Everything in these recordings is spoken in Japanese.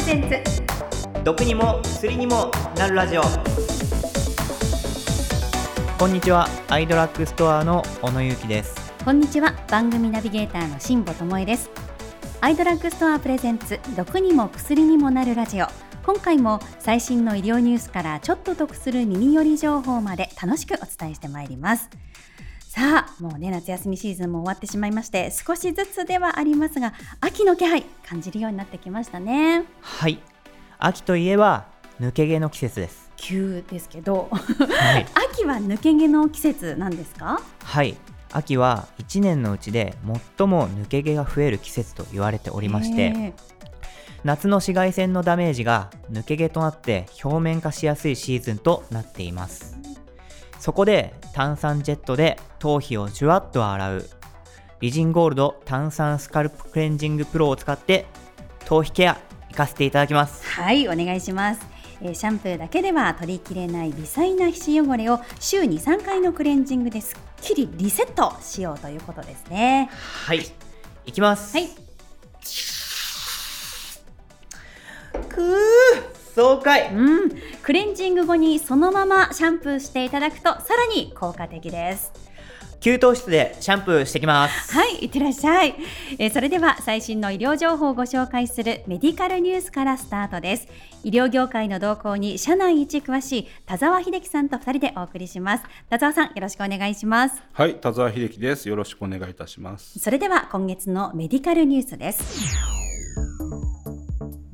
レゼンツ毒にも薬にもなるラジオ。こんにちは。アイドラッグストアの小野ゆうきです。こんにちは。番組ナビゲーターの辛坊智恵です。アイドラッグストアプレゼンツ毒にも薬にもなるラジオ。今回も最新の医療ニュースからちょっと得する耳寄り情報まで楽しくお伝えしてまいりますさあもうね夏休みシーズンも終わってしまいまして少しずつではありますが秋の気配感じるようになってきましたね。はい。秋といえば抜け毛の季節です。急ですけど、はい、秋は抜け毛の季節なんですか？はい。秋は1年のうちで最も抜け毛が増える季節と言われておりまして夏の紫外線のダメージが抜け毛となって表面化しやすいシーズンとなっていますそこで炭酸ジェットで頭皮をじゅわっと洗う。リジンゴールド炭酸スカルプクレンジングプロを使って頭皮ケア行かせていただきます。はいお願いします。えシャンプーだけでは取りきれない微細な皮脂汚れを週に3回のクレンジングですっきりリセットしようということですね。はいいきます。はい。くー爽快。うんクレンジング後にそのままシャンプーしていただくとさらに効果的です。給湯室でシャンプーしてきます。はいいってらっしゃい、えーそれでは最新の医療情報をご紹介するメディカルニュースからスタートです。医療業界の動向に社内一詳しい田沢秀樹さんと二人でお送りします。田沢さんよろしくお願いします。はい、田沢秀樹です。よろしくお願いいたします。それでは今月のメディカルニュースです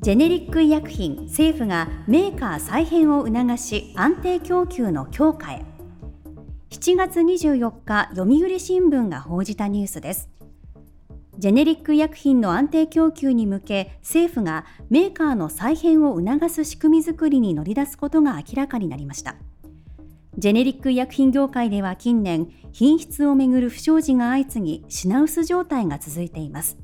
ジェネリック医薬品政府がメーカー再編を促し安定供給の強化へ。7月24日読売新聞が報じたニュースです。ジェネリック医薬品の安定供給に向け政府がメーカーの再編を促す仕組み作りに乗り出すことが明らかになりました。ジェネリック医薬品業界では近年品質をめぐる不祥事が相次ぎ品薄状態が続いています。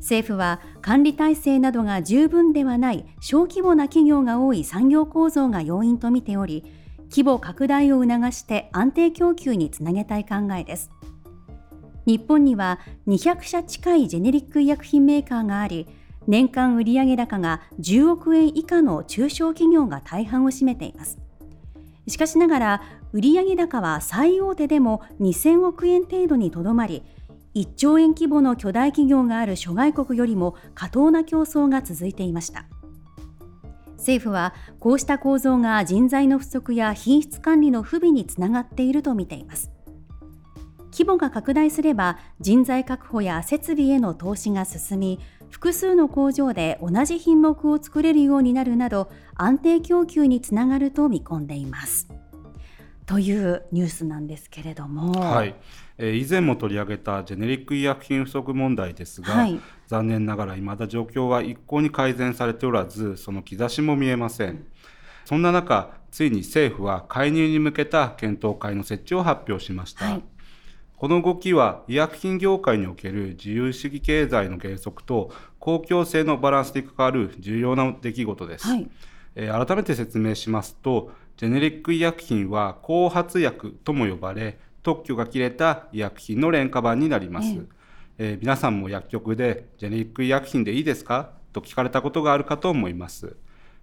政府は管理体制などが十分ではない小規模な企業が多い産業構造が要因と見ており規模拡大を促して安定供給につなげたい考えです。日本には200社近いジェネリック医薬品メーカーがあり年間売上高が10億円以下の中小企業が大半を占めています。しかしながら売上高は最大手でも2000億円程度にとどまり1兆円規模の巨大企業がある諸外国よりも過当な競争が続いていました。政府はこうした構造が人材の不足や品質管理の不備につながっていると見ています。規模が拡大すれば人材確保や設備への投資が進み複数の工場で同じ品目を作れるようになるなど安定供給につながると見込んでいます。というニュースなんですけれども、はい、えー以前も取り上げたジェネリック医薬品不足問題ですが、はい残念ながら未だ状況は一向に改善されておらず、その兆しも見えません。そんな中、ついに政府は介入に向けた検討会の設置を発表しました。はいこの動きは医薬品業界における自由主義経済の原則と公共性のバランスに関わる重要な出来事です。はいえー改めて説明しますとジェネリック医薬品は後発薬とも呼ばれ特許が切れた医薬品の廉価版になります、ええ。えー皆さんも薬局でジェネリック医薬品でいいですか？と聞かれたことがあるかと思います、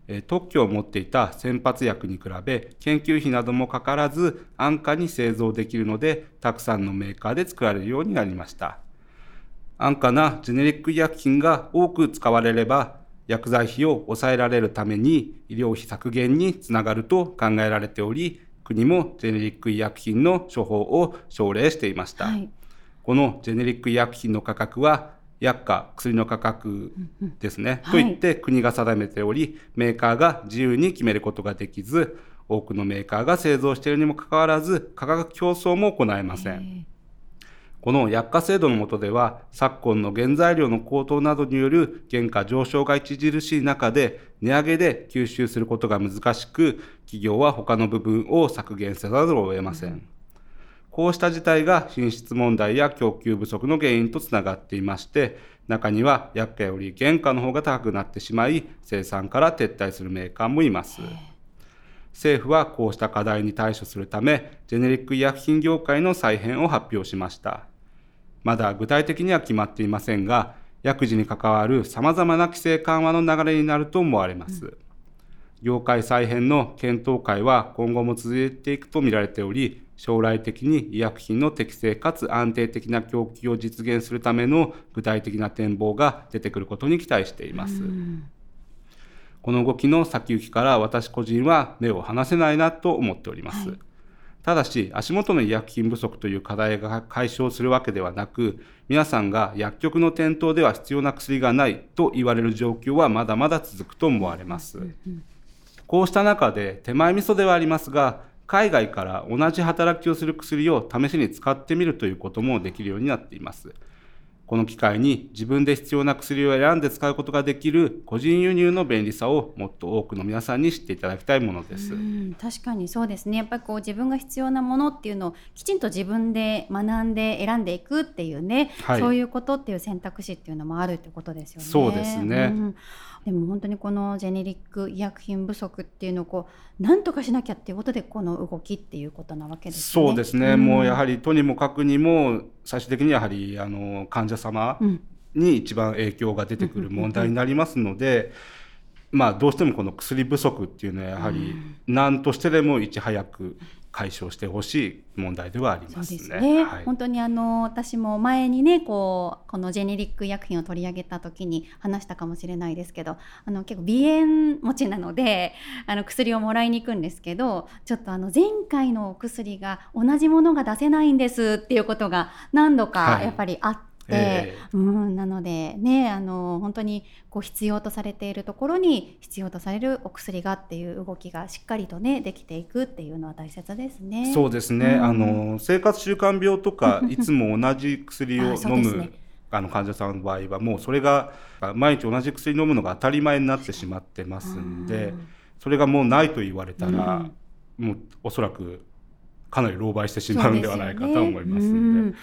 えー特許を持っていた先発薬に比べ研究費などもかからず安価に製造できるのでたくさんのメーカーで作られるようになりました。安価なジェネリック医薬品が多く使われれば薬剤費を抑えられるために医療費削減につながると考えられており国もジェネリック医薬品の処方を奨励していました、はい。このジェネリック医薬品の価格は薬価薬の価格ですね、はいといって国が定めておりメーカーが自由に決めることができず多くのメーカーが製造しているにもかかわらず価格競争も行えません、この薬価制度の下では、昨今の原材料の高騰などによる原価上昇が著しい中で、値上げで吸収することが難しく、企業は他の部分を削減せざるを得ません。こうした事態が品質問題や供給不足の原因とつながっていまして、中には薬価より原価の方が高くなってしまい、生産から撤退するメーカーもいます。政府はこうした課題に対処するため、ジェネリック医薬品業界の再編を発表しました。まだ具体的には決まっていませんが、薬事に関わる様々な規制緩和の流れになると思われます。うん、業界再編の検討会は今後も続いていくと見られており、将来的に医薬品の適正かつ安定的な供給を実現するための具体的な展望が出てくることに期待しています。この動きの先行きから私個人は目を離せないなと思っております。はい、ただし、足元の医薬品不足という課題が解消するわけではなく、皆さんが薬局の店頭では必要な薬がないと言われる状況はまだまだ続くと思われます。こうした中で手前味噌ではありますが、海外から同じ働きをする薬を試しに使ってみるということもできるようになっています。この機会に自分で必要な薬を選んで使うことができる個人輸入の便利さをもっと多くの皆さんに知っていただきたいものです。確かにそうですね。やっぱりこう自分が必要なものっていうのをきちんと自分で学んで選んでいくっていうね、はい、そういうことっていう選択肢っていうのもあるってことですよね。そうですね。うんでも本当にこのジェネリック医薬品不足っていうのをこう何とかしなきゃっていうことでこの動きっていうことなわけですね。そうですね、うん、もうやはりとにもかくにも最終的にやはりあの患者様に一番影響が出てくる問題になりますので。まあ、どうしてもこの薬不足っていうのはやはり何としてでもいち早く解消してほしい問題ではありますね。すねはい、本当にあの私も前にねこうこのジェネリック医薬品を取り上げた時に話したかもしれないですけどあの結構鼻炎持ちなのであの薬をもらいに行くんですけどちょっとあの前回のお薬が同じものが出せないんですっていうことが何度かやっぱりあって。えー、うんなのでねあの本当にこう必要とされているところに必要とされるお薬がっていう動きがしっかりとねできていくっていうのは大切ですね。そうですね、うん、あの生活習慣病とかいつも同じ薬を 飲むあの患者さんの場合はもうそれが毎日同じ薬飲むのが当たり前になってしまってますんで、それがもうないと言われたら、うん、もうおそらくかなり狼狽してしまうんではないかと思いますので。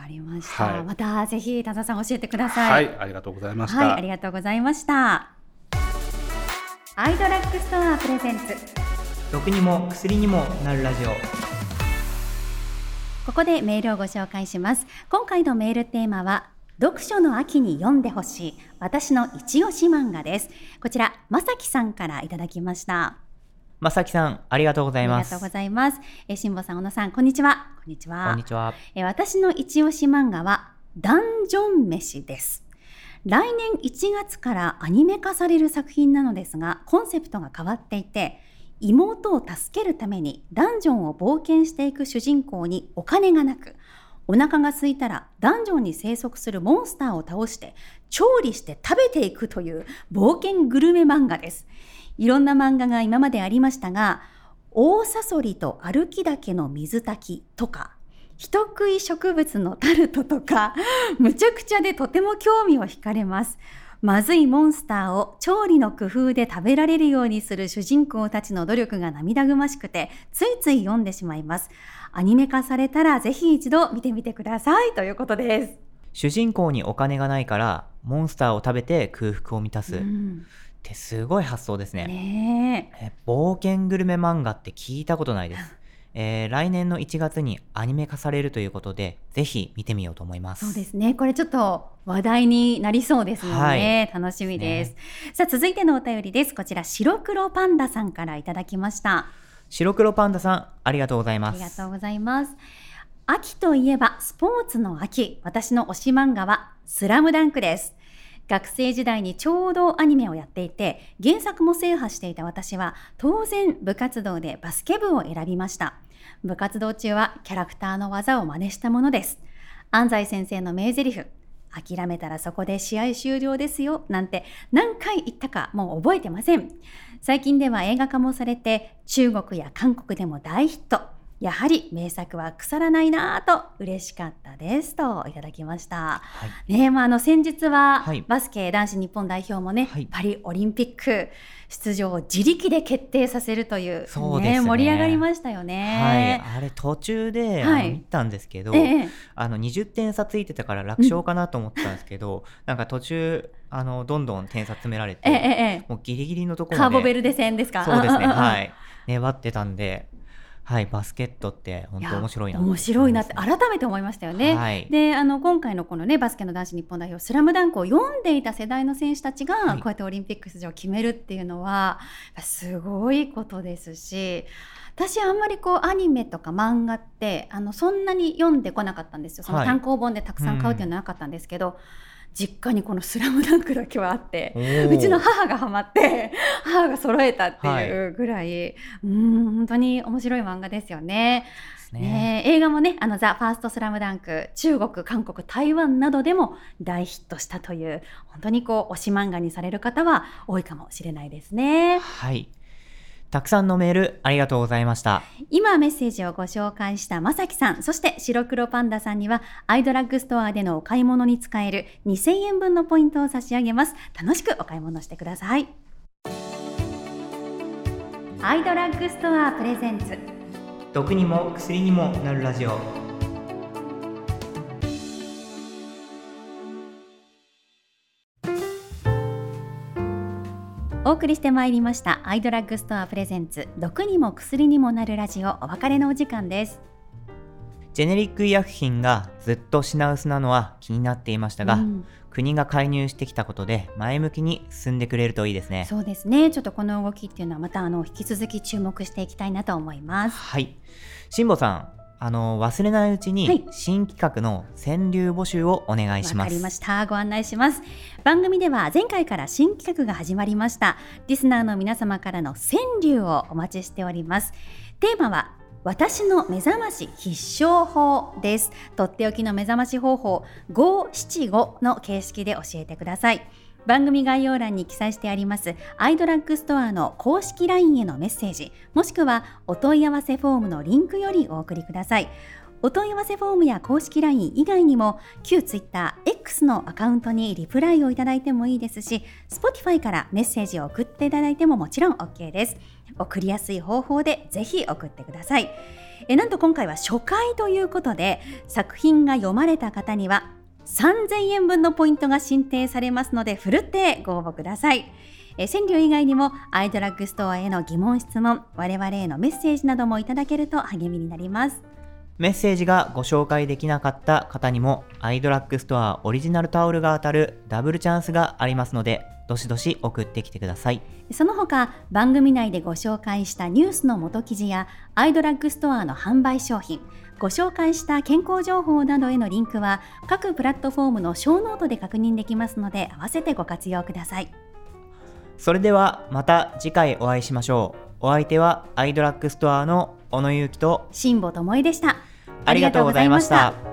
かりました、はい、またぜひ田田さん教えてください。はい。ありがとうございました、はい、ありがとうございました。アイドラッグストアプレゼンツ。毒にも薬にもなるラジオ。ここでメールをご紹介します。今回のメールテーマは読書の秋に読んでほしい。私の一押し漫画です。こちらまさきさんからいただきましたまさきさん、ありがとうございます。ありがとうございます。えー、しんぼさん、小野さん、こんにちは。こんにちは。こんにちは。えー、私の一押し漫画は、ダンジョン飯です。来年1月からアニメ化される作品なのですが、コンセプトが変わっていて、妹を助けるためにダンジョンを冒険していく主人公にお金がなく、お腹が空いたらダンジョンに生息するモンスターを倒して調理して食べていくという冒険グルメ漫画です。いろんな漫画が今までありましたが、大サソリと歩き岳の水炊きとか、人食い植物のタルトとか、むちゃくちゃでとても興味を惹かれます。まずいモンスターを調理の工夫で食べられるようにする主人公たちの努力が涙ぐましくて、ついつい読んでしまいます。アニメ化されたらぜひ一度見てみてくださいということです。主人公にお金がないからモンスターを食べて空腹を満たす。うんってすごい発想ですね。ねえ冒険グルメ漫画って聞いたことないです。えー、来年の1月にアニメ化されるということで、ぜひ見てみようと思います。そうですね。これちょっと話題になりそうですので、はい、楽しみです、ね、さあ、続いてのお便りです。こちら、白黒パンダさんからいただきました。白黒パンダさん、ありがとうございます。ありがとうございます。秋といえばスポーツの秋。私の推し漫画はスラムダンクです。学生時代にちょうどアニメをやっていて、原作も制覇していた私は、当然部活動でバスケ部を選びました。部活動中はキャラクターの技を真似したものです。安西先生の名台詞、諦めたらそこで試合終了ですよ、なんて何回言ったかもう覚えてません。最近では映画化もされて、中国や韓国でも大ヒット。やはり名作は腐らないなと嬉しかったですといただきました。はい、ねまあ、あの先日はバスケ男子日本代表もね、はい、パリオリンピック出場を自力で決定させるという、ね。ね、盛り上がりましたよね。はい、あれ途中で、はい、見たんですけど、ええ、あの20点差ついてたから楽勝かなと思ったんですけど、うん、なんか途中あのどんどん点差詰められて、え、もうギリギリのところカーボベルデ戦ですか？そうですね。はい。粘ってたんではい、バスケットって本当面白いな。面白いなって改めて思いましたよね。はい、であの今回のこのねバスケの男子日本代表「スラムダンクを読んでいた世代の選手たちがこうやってオリンピック出場を決めるっていうのはすごいことですし。私あんまりこうアニメとか漫画ってあのそんなに読んでこなかったんですよ。その単行本でたくさん買うっていうのはなかったんですけど、はい実家にこの「スラムダンクだけはあってうちの母がハマって 母が揃えたっていうぐらい、はい、うん本当に面白い漫画ですよね。ね、ね、映画もね、あの、ザ・ファーストスラムダンク、中国、韓国、台湾などでも大ヒットしたという、本当にこう、推し漫画にされる方は多いかもしれないですね。はい。たくさんのメールありがとうございました。今メッセージをご紹介したまさきさん、そして白黒パンダさんには、アイドラッグストアでのお買い物に使える2000円分のポイントを差し上げます。楽しくお買い物してください。アイドラッグストアプレゼンツ。毒にも薬にもなるラジオ。お送りしてまいりました。アイドラッグストアプレゼンツ毒にも薬にもなるラジオお別れのお時間です。ジェネリック医薬品がずっと品薄なのは気になっていましたが、うん、国が介入してきたことで前向きに進んでくれるといいですね。そうですね。ちょっとこの動きっていうのはまたあの引き続き注目していきたいなと思います。はい。辛坊さんあの忘れないうちに新企画の川柳募集をお願いします。わ、かりました。ご案内します。番組では前回から新企画が始まりました。リスナーの皆様からの川柳をお待ちしております。テーマは私の目覚まし必勝法です。とっておきの目覚まし方法575の形式で教えてください。番組概要欄に記載してありますアイドラッグストアの公式 LINE へのメッセージもしくはお問い合わせフォームのリンクよりお送りください。お問い合わせフォームや公式 LINE 以外にも旧 Twitter X のアカウントにリプライをいただいてもいいですし Spotify からメッセージを送っていただいてももちろん OK です。送りやすい方法でぜひ送ってください。えなんと今回は初回ということで作品が読まれた方には3000円分のポイントが申請されますので、ふるってご応募ください。え川柳以外にもアイドラッグストアへの疑問質問、我々へのメッセージなどもいただけると励みになります。メッセージがご紹介できなかった方にもアイドラッグストアオリジナルタオルが当たるダブルチャンスがありますのでどしどし送ってきてくださいその他番組内でご紹介したニュースの元記事やアイドラッグストアの販売商品ご紹介した健康情報などへのリンクは各プラットフォームのショーノートで確認できますので合わせてご活用ください。それではまた次回お会いしましょう。お相手はアイドラッグストアの小野ゆうきと辛坊智恵でした。ありがとうございました